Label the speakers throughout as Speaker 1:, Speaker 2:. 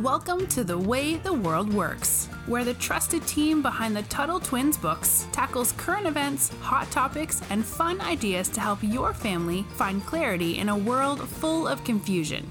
Speaker 1: Welcome to The Way the World Works, where the trusted team behind the Tuttle Twins books tackles current events, hot topics, and fun ideas to help your family find clarity in a world full of confusion.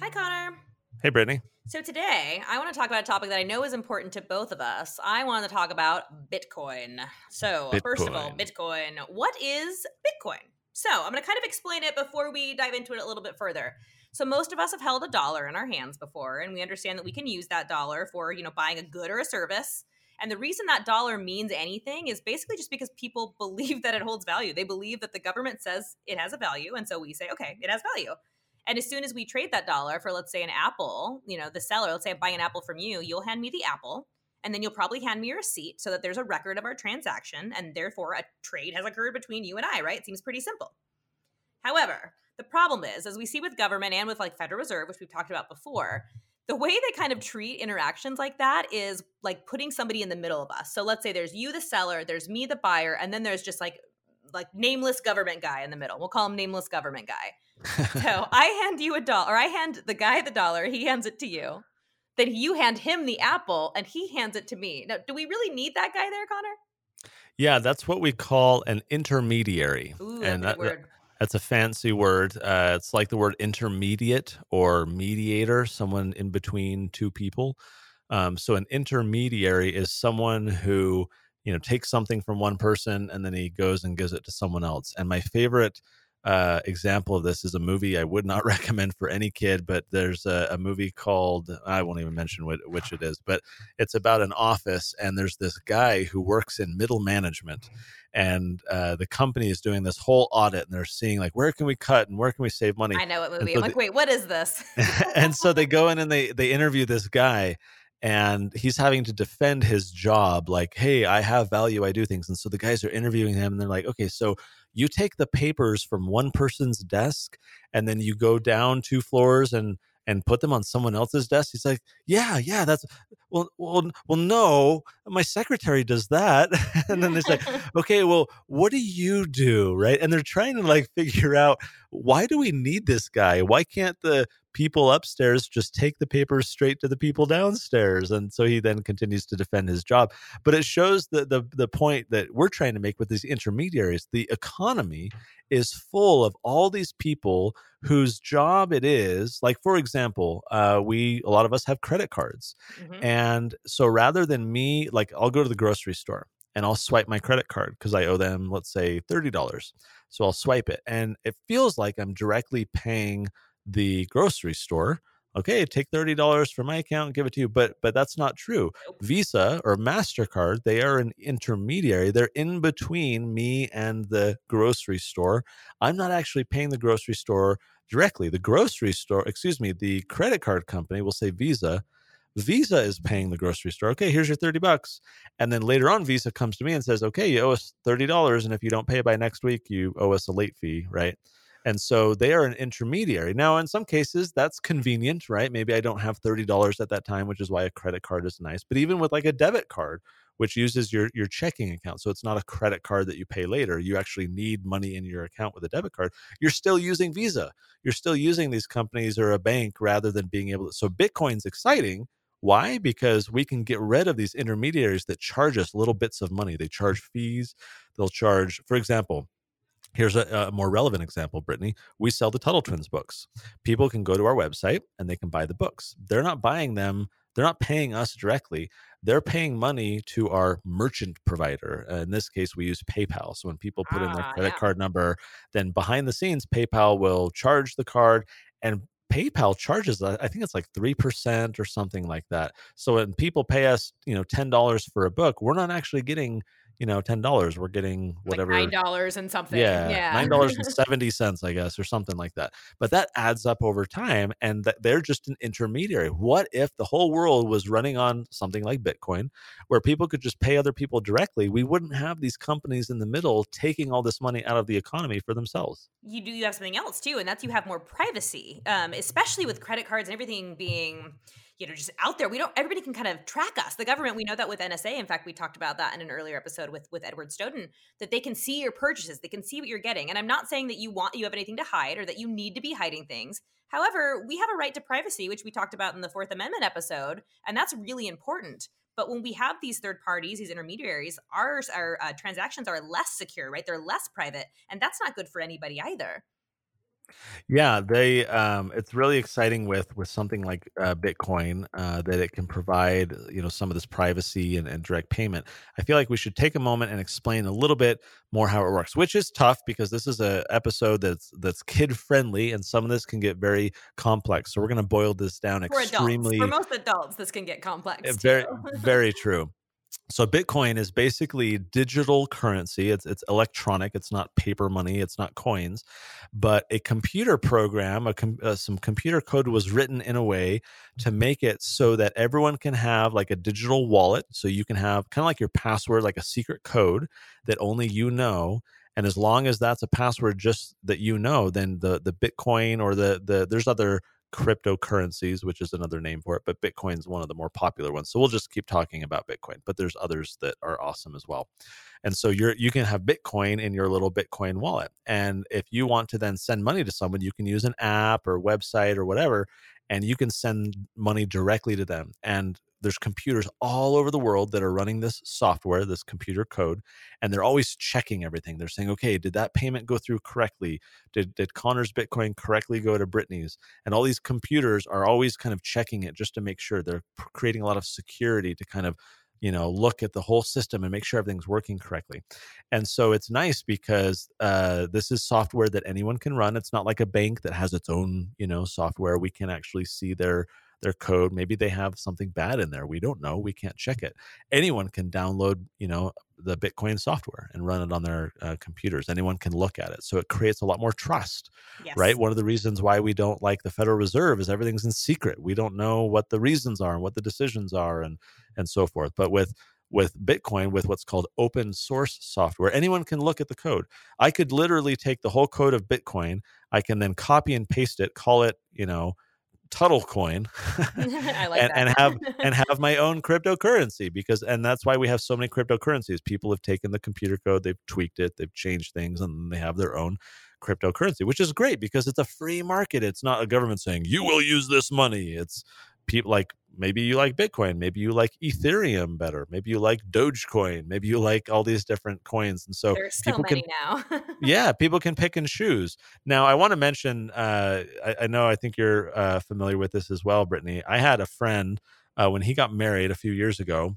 Speaker 2: Hi, Connor.
Speaker 3: Hey, Brittany.
Speaker 2: So, today I want to talk about a topic that I know is important to both of us. I want to talk about Bitcoin. So, Bitcoin. first of all, Bitcoin. What is Bitcoin? So, I'm going to kind of explain it before we dive into it a little bit further. So most of us have held a dollar in our hands before, and we understand that we can use that dollar for, you know, buying a good or a service. And the reason that dollar means anything is basically just because people believe that it holds value. They believe that the government says it has a value, and so we say, okay, it has value. And as soon as we trade that dollar for, let's say, an apple, you know, the seller, let's say I buy an apple from you, you'll hand me the apple, and then you'll probably hand me a receipt so that there's a record of our transaction, and therefore a trade has occurred between you and I, right? It seems pretty simple. However, the problem is, as we see with government and with like Federal Reserve, which we've talked about before, the way they kind of treat interactions like that is like putting somebody in the middle of us. So let's say there's you, the seller, there's me, the buyer, and then there's just like like nameless government guy in the middle. We'll call him nameless government guy. so I hand you a dollar, or I hand the guy the dollar, he hands it to you. Then you hand him the apple, and he hands it to me. Now, do we really need that guy there, Connor?
Speaker 3: Yeah, that's what we call an intermediary.
Speaker 2: Ooh, and that, word.
Speaker 3: That's a fancy word. Uh, it's like the word intermediate or mediator, someone in between two people. Um, so an intermediary is someone who you know takes something from one person and then he goes and gives it to someone else. And my favorite uh, example of this is a movie I would not recommend for any kid, but there's a, a movie called I won't even mention which, which, it is, but it's about an office and there's this guy who works in middle management, and uh, the company is doing this whole audit and they're seeing like where can we cut and where can we save money.
Speaker 2: I know what movie. So I'm like, wait, what is this?
Speaker 3: and so they go in and they they interview this guy and he's having to defend his job like hey i have value i do things and so the guys are interviewing him and they're like okay so you take the papers from one person's desk and then you go down two floors and and put them on someone else's desk? He's like yeah yeah that's well well well no my secretary does that. And then it's like okay well what do you do? Right? And they're trying to like figure out why do we need this guy? Why can't the people upstairs just take the papers straight to the people downstairs and so he then continues to defend his job but it shows the the, the point that we're trying to make with these intermediaries the economy is full of all these people whose job it is like for example uh, we a lot of us have credit cards mm-hmm. and so rather than me like i'll go to the grocery store and I'll swipe my credit card because I owe them, let's say, $30. So I'll swipe it. And it feels like I'm directly paying the grocery store okay take $30 from my account and give it to you but but that's not true visa or mastercard they are an intermediary they're in between me and the grocery store i'm not actually paying the grocery store directly the grocery store excuse me the credit card company will say visa Visa is paying the grocery store. Okay, here's your 30 bucks. And then later on, Visa comes to me and says, okay, you owe us $30. And if you don't pay by next week, you owe us a late fee, right? And so they are an intermediary. Now, in some cases, that's convenient, right? Maybe I don't have $30 at that time, which is why a credit card is nice. But even with like a debit card, which uses your, your checking account, so it's not a credit card that you pay later, you actually need money in your account with a debit card, you're still using Visa. You're still using these companies or a bank rather than being able to. So Bitcoin's exciting. Why? Because we can get rid of these intermediaries that charge us little bits of money. They charge fees. They'll charge, for example, Here's a, a, more relevant example, Brittany. We sell the Tuttle Twins books. People can go to our website and they can buy the books. They're not buying them, they're not paying us directly. They're paying money to our merchant provider. Uh, in this case, we use PayPal. So when people put in their ah, credit yeah. card number, then behind the scenes, PayPal will charge the card and PayPal charges, I think it's like 3% or something like that. So when people pay us, you know, $10 for a book, we're not actually getting you know, ten dollars, we're getting whatever
Speaker 2: like nine dollars and something.
Speaker 3: Yeah,
Speaker 2: yeah.
Speaker 3: nine dollars and seventy cents, I guess, or something like that. But that adds up over time, and th- they're just an intermediary. What if the whole world was running on something like Bitcoin, where people could just pay other people directly? We wouldn't have these companies in the middle taking all this money out of the economy for themselves.
Speaker 2: You do. You have something else too, and that's you have more privacy, um, especially with credit cards and everything being you know just out there. We don't everybody can kind of track us. The government we know that with nsa in fact we talked about that in an earlier episode with with edward snowden that they can see your purchases they can see what you're getting. And i'm not saying that you want you have anything to hide or that you need to be hiding things. However we have a right to privacy which we talked about in the fourth amendment episode and that's really important. But when we have these third parties, these intermediaries, ours, our uh, transactions are less secure, right? They're less private, and that's not good for anybody either.
Speaker 3: Yeah, they um it's really exciting with with something like uh, Bitcoin uh, that it can provide, you know, some of this privacy and, and direct payment. I feel like we should take a moment and explain a little bit more how it works, which is tough because this is a episode that's that's kid friendly and some of this can get very complex. So we're going to boil this down
Speaker 2: for
Speaker 3: extremely
Speaker 2: adults. For most adults, this can get complex.
Speaker 3: Eh, very very true so bitcoin is basically digital currency. It's it's electronic. It's not paper money. It's not coins. But a computer program a com- uh, some computer code was written in a way to make it so that everyone can have like a digital wallet. So you can have kind of like your password like a secret code that only you know. And as long as that's a password just that you know then the the bitcoin or the the there's other cryptocurrencies, which is another name for it, but Bitcoin's one of the more popular ones. So we'll just keep talking about Bitcoin, but there's others that are awesome as well. And so you're you can have Bitcoin in your little Bitcoin wallet. And if you want to then send money to someone, you can use an app or website or whatever and you can send money directly to them. And there's computers all over the world that are running this software, this computer code, and they're always checking everything. They're saying, okay, did that payment go through correctly? Did, did Connor's Bitcoin correctly go to Brittany's? And all these computers are always kind of checking it just to make sure they're creating a lot of security to kind of you know look at the whole system and make sure everything's working correctly and so it's nice because uh, this is software that anyone can run it's not like a bank that has its own you know software we can actually see their their code maybe they have something bad in there we don't know we can't check it. Anyone can download you know the bitcoin software and run it on their uh, computers anyone can look at it so it creates a lot more trust yes. right one of the reasons why we don't like the federal reserve is everything's in secret we don't know what the reasons are and what the decisions are and and so forth but with with bitcoin with what's called open source software anyone can look at the code. I could literally take the whole code of bitcoin i can then copy and paste it call it you know Tuttle coin
Speaker 2: like
Speaker 3: and, and, have and have my own cryptocurrency because and that's why we have so many cryptocurrencies. People have taken the computer code, they've tweaked it, they've changed things, and they have their own cryptocurrency, which is great because it's a free market. It's not a government saying you will use this money. It's people like maybe you like Bitcoin, maybe you like Ethereum better, maybe you like Dogecoin, maybe you like all these different coins, and so
Speaker 2: There's people so can now.
Speaker 3: yeah, people can pick and choose. Now, I want to mention, uh, I, I, know I think you're uh, familiar with this as well, Brittany. I had a friend uh, when he got married a few years ago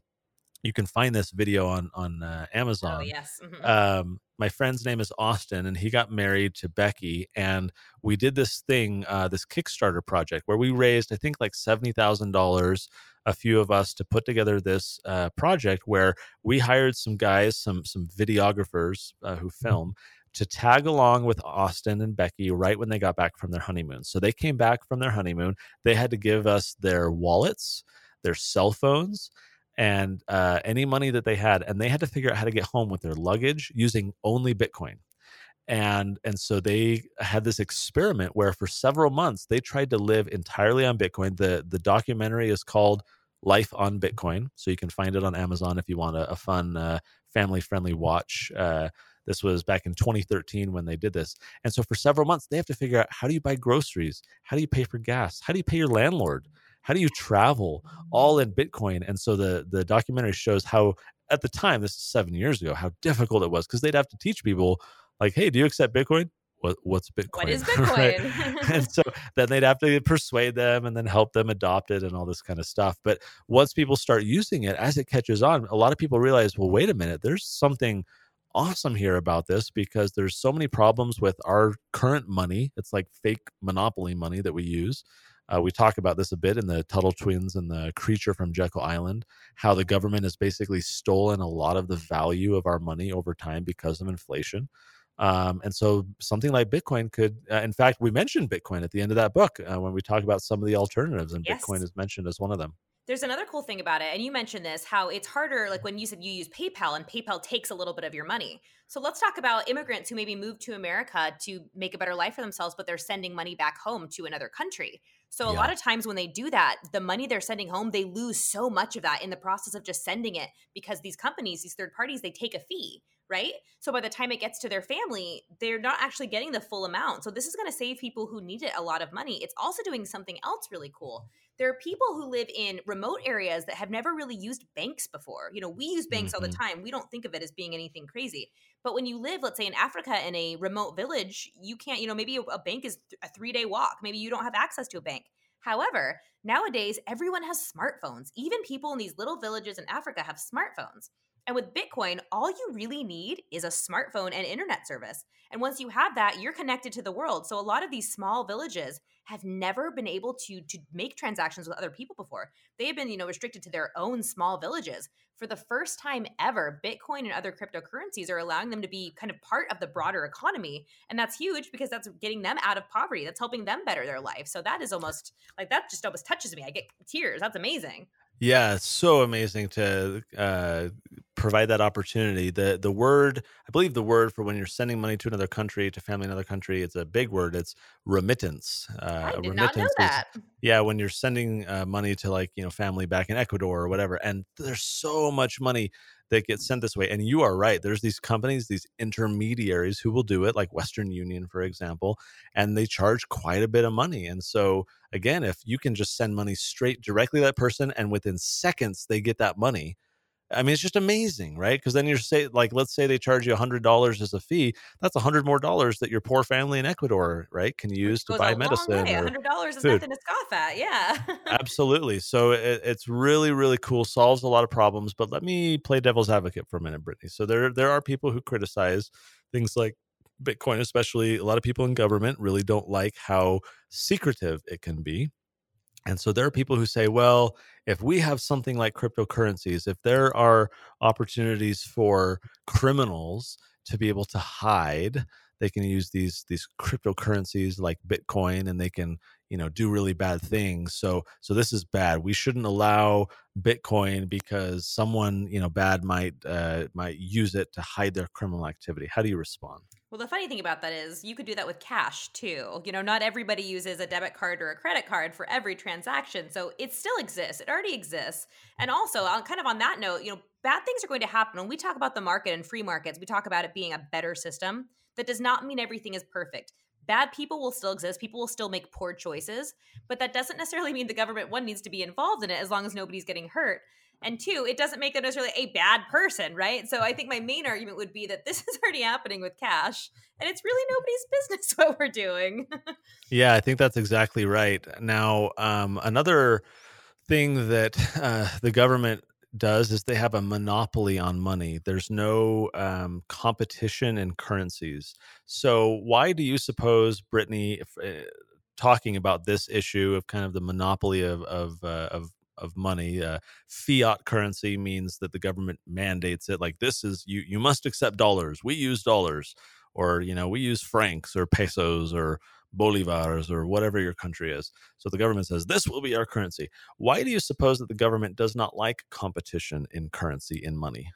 Speaker 3: you can find this video on on uh,
Speaker 2: oh,
Speaker 3: Amazon.
Speaker 2: Oh, yes. Mm-hmm.
Speaker 3: Um, my friend's name is Austin, and he got married to Becky, and we did this thing, uh, this Kickstarter project, where we raised, I think, like seventy thousand dollars. A few of us to put together this uh, project where we hired some guys, some some videographers uh, who mm-hmm. film, to tag along with Austin and Becky right when they got back from their honeymoon. So they came back from their honeymoon. They had to give us their wallets, their cell phones, and uh, any money that they had, and they had to figure out how to get home with their luggage using only Bitcoin. And and so they had this experiment where for several months they tried to live entirely on Bitcoin. The the documentary is called Life on Bitcoin, so you can find it on Amazon if you want a, a fun uh, family friendly watch. Uh, this was back in 2013 when they did this. And so for several months, they have to figure out how do you buy groceries? How do you pay for gas? How do you pay your landlord? How do you travel all in bitcoin? And so the the documentary shows how at the time this is seven years ago how difficult it was because they'd have to teach people like hey do you accept bitcoin? What, what's bitcoin?
Speaker 2: what is bitcoin?
Speaker 3: And so then they'd have to persuade them and then help them adopt it and all this kind of stuff. But once people start using it as it catches on a lot of people realize well wait a minute there's something awesome here about this because there's so many problems with our current money. It's like fake monopoly money that we use uh, we talk about this a bit in the Tuttle Twins and the Creature from Jekyll Island, how the government has basically stolen a lot of the value of our money over time because of inflation. Um, and so something like Bitcoin could, uh, in fact, we mentioned Bitcoin at the end of that book uh, when we talk about some of the alternatives, and
Speaker 2: yes.
Speaker 3: Bitcoin is mentioned as one of them
Speaker 2: There's another cool thing about it, and you mentioned this how it's harder, like when you said you use PayPal and PayPal takes a little bit of your money. So let's talk about immigrants who maybe moved to America to make a better life for themselves, but they're sending money back home to another country. So a yeah. lot of times when they do that, the money they're sending home, they lose so much of that in the process of just sending it because these companies, these third parties, they take a fee right? So by the time it gets to their family, they're not actually getting the full amount. So this is going to save people who need it a lot of money. It's also doing something else really cool. There are people who live in remote areas that have never really used banks before. You know, we use banks mm-hmm. all the mm-hmm. time. We don't think of it as being anything crazy. But when you live, let's say in Africa in a remote village, you can't, you know, maybe a bank is a 3-day walk. Maybe you don't have access to a bank. However, nowadays everyone has smartphones. Even people in these little villages in Africa have smartphones. And with Bitcoin, all you really need is a smartphone and internet service. And once you have that, you're connected to the world. So a lot of these small villages have never been able to to make transactions with other people before. They have been, you know, restricted to their own small villages. For the first time ever, Bitcoin and other cryptocurrencies are allowing them to be kind of part of the broader economy. And that's huge because that's getting them out of poverty. That's helping them better their life. So that is almost like that just almost touches me. I get tears. That's amazing.
Speaker 3: Yeah, it's so amazing to uh, provide that opportunity. The the word, I believe the word for when you're sending money to another country, to family in another country, it's a big word. It's remittance.
Speaker 2: Uh, I did not know that.
Speaker 3: Is, yeah, when you're sending uh, money to like you know family back in Ecuador or whatever, and there's so much money that get sent this way. And you are right. There's these companies, these intermediaries who will do it, like Western Union, for example, and they charge quite a bit of money. And so, again, if you can just send money straight directly to that person and within seconds they get that money, I mean, it's just amazing, right? Because then you're say like, let's say they charge you a hundred dollars as a fee. That's a hundred more dollars that your poor family in Ecuador, right, can use to buy medicine.
Speaker 2: Hundred dollars is nothing to scoff at. Yeah,
Speaker 3: absolutely. So it, it's really, really cool. Solves a lot of problems. But let me play devil's advocate for a minute, Brittany. So there, there are people who criticize things like Bitcoin, especially a lot of people in government really don't like how secretive it can be. And so there are people who say, well, if we have something like cryptocurrencies, if there are opportunities for criminals to be able to hide, they can use these these cryptocurrencies like Bitcoin and they can, you know, do really bad things. So so this is bad. We shouldn't allow Bitcoin because someone, you know, bad might uh, might use it to hide their criminal activity. How do you respond?
Speaker 2: Well, the funny thing about that is you could do that with cash too. You know, not everybody uses a debit card or a credit card for every transaction. So it still exists. It already exists. And also, on kind of on that note, you know, bad things are going to happen. When we talk about the market and free markets, we talk about it being a better system. That does not mean everything is perfect. Bad people will still exist. People will still make poor choices, but that doesn't necessarily mean the government one needs to be involved in it as long as nobody's getting hurt. And two, it doesn't make them necessarily a bad person, right? So I think my main argument would be that this is already happening with cash, and it's really nobody's business what we're doing.
Speaker 3: yeah, I think that's exactly right. Now, um, another thing that uh, the government does is they have a monopoly on money. There's no um, competition in currencies. So, why do you suppose, Brittany, if, uh, talking about this issue of kind of the monopoly of of, uh, of of money. Uh, fiat currency means that the government mandates it. Like this is you you must accept dollars. We use dollars, or you know we use francs or pesos or bolivars or whatever your country is. So the government says this will be our currency. Why do you suppose that the government does not like competition in currency in money?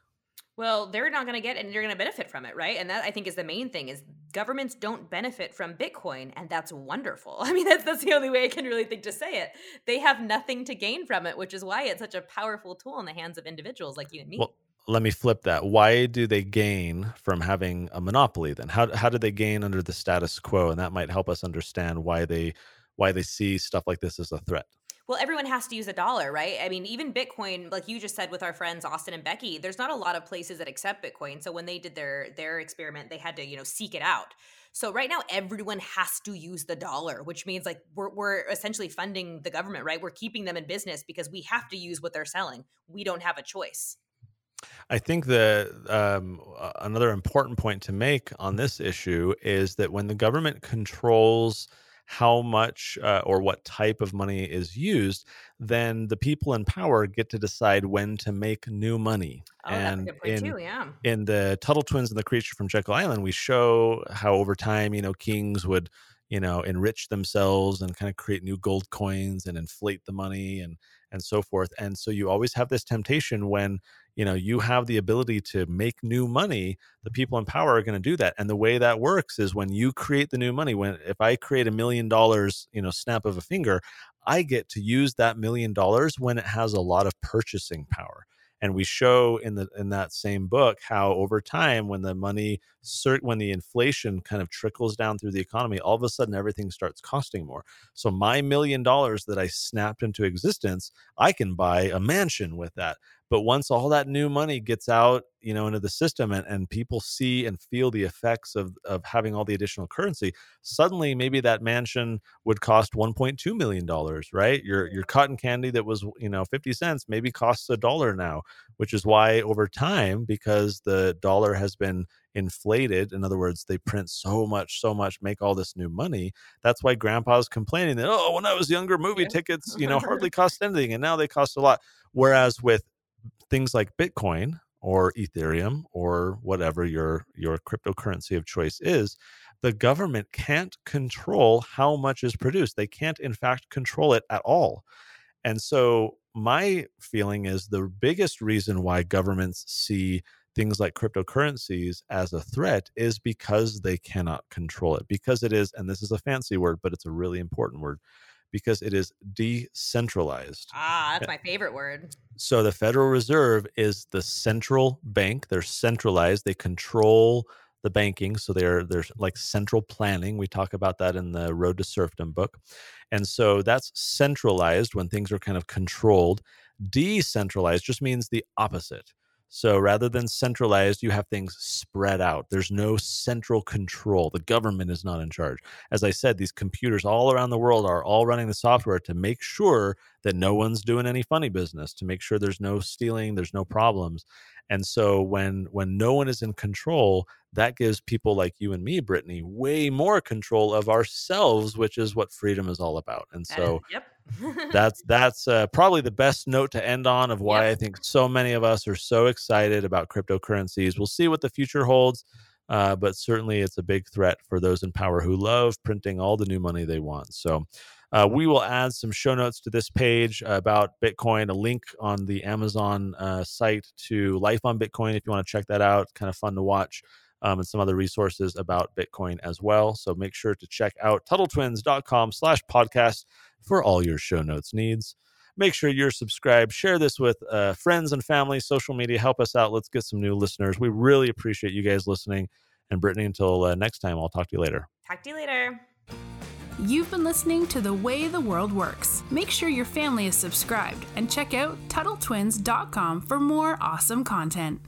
Speaker 2: Well, they're not going to get it and they're going to benefit from it, right? And that I think is the main thing is governments don't benefit from Bitcoin, and that's wonderful. I mean, that's that's the only way I can really think to say it. They have nothing to gain from it, which is why it's such a powerful tool in the hands of individuals like you and me.
Speaker 3: Well, let me flip that. Why do they gain from having a monopoly then? How how do they gain under the status quo? And that might help us understand why they why they see stuff like this as a threat
Speaker 2: well, everyone has to use a dollar, right? I mean, even Bitcoin, like you just said with our friends Austin and Becky, there's not a lot of places that accept Bitcoin. So when they did their their experiment, they had to, you know, seek it out. So right now, everyone has to use the dollar, which means like we're, we're essentially funding the government, right? We're keeping them in business because we have to use what they're selling. We don't have a choice.
Speaker 3: I think that um, another important point to make on this issue is that when the government controls how much uh, or what type of money is used, then the people in power get to decide when to make new money.
Speaker 2: Oh, and in, too, yeah.
Speaker 3: in the Tuttle Twins and the Creature from Jekyll Island, we show how over time, you know, kings would you know enrich themselves and kind of create new gold coins and inflate the money and and so forth and so you always have this temptation when you know you have the ability to make new money the mm-hmm. people in power are going to do that and the way that works is when you create the new money when if i create a million dollars you know snap of a finger i get to use that million dollars when it has a lot of purchasing power. And we show in the in that same book how over time when the money when the inflation kind of trickles down through the economy all of a sudden everything starts costing more. So my million dollars that i snapped into existence i can buy a mansion with that but once all that new money gets out you know into the system and, and people see and feel the effects of of having all the additional currency suddenly maybe that mansion would cost 1.2 million dollars right? Your your cotton candy that was you know 50 cents maybe costs a dollar now which is why over time because the dollar has been inflated in other words they print so much so much make all this new money that's why grandpa's complaining that oh when i was younger movie tickets you know hardly cost anything and now they cost a lot. Whereas with things like Bitcoin or Ethereum or whatever your your cryptocurrency of choice is, the government can't control how much is produced. They can't in fact control it at all. And so my feeling is the biggest reason why governments see things like cryptocurrencies as a threat is because they cannot control it because it is and this is a fancy word but it's a really important word because it is decentralized.
Speaker 2: Ah, that's my favorite word.
Speaker 3: So the Federal Reserve is the central bank. They're centralized. They control the banking. So they're they're like central planning. We talk about that in the Road to Serfdom book. And so that's centralized when things are kind of controlled. Decentralized just means the opposite. So rather than centralized, you have things spread out. There's no central control. The government is not in charge. As I said, these computers all around the world are all running the software to make sure that no one's doing any funny business, to make sure there's no stealing, there's no problems. And so when when no one is in control, that gives people like you and me, Brittany, way more control of ourselves, which is what freedom is all about. And so
Speaker 2: yep.
Speaker 3: That's that's uh, probably the best note to end on of why. I think so many of us are so excited about cryptocurrencies. We'll see what the future holds. Uh, but certainly it's a big threat for those in power who love printing all the new money they want. So uh, we will add some show notes to this page about Bitcoin, a link on the Amazon uh, site to Life on Bitcoin if you want to check that out. Kind of fun to watch. Um, and some other resources about Bitcoin as well. So make sure to check out TuttleTwins.com slash podcast for all your show notes needs. Make sure you're subscribed. Share this with uh, friends and family, social media. Help us out. Let's get some new listeners. We really appreciate you guys listening. And Brittany, until uh, next time, I'll talk to you later.
Speaker 2: Talk to you later.
Speaker 1: You've been listening to The Way the World Works. Make sure your family is subscribed and check out TuttleTwins.com for more awesome content.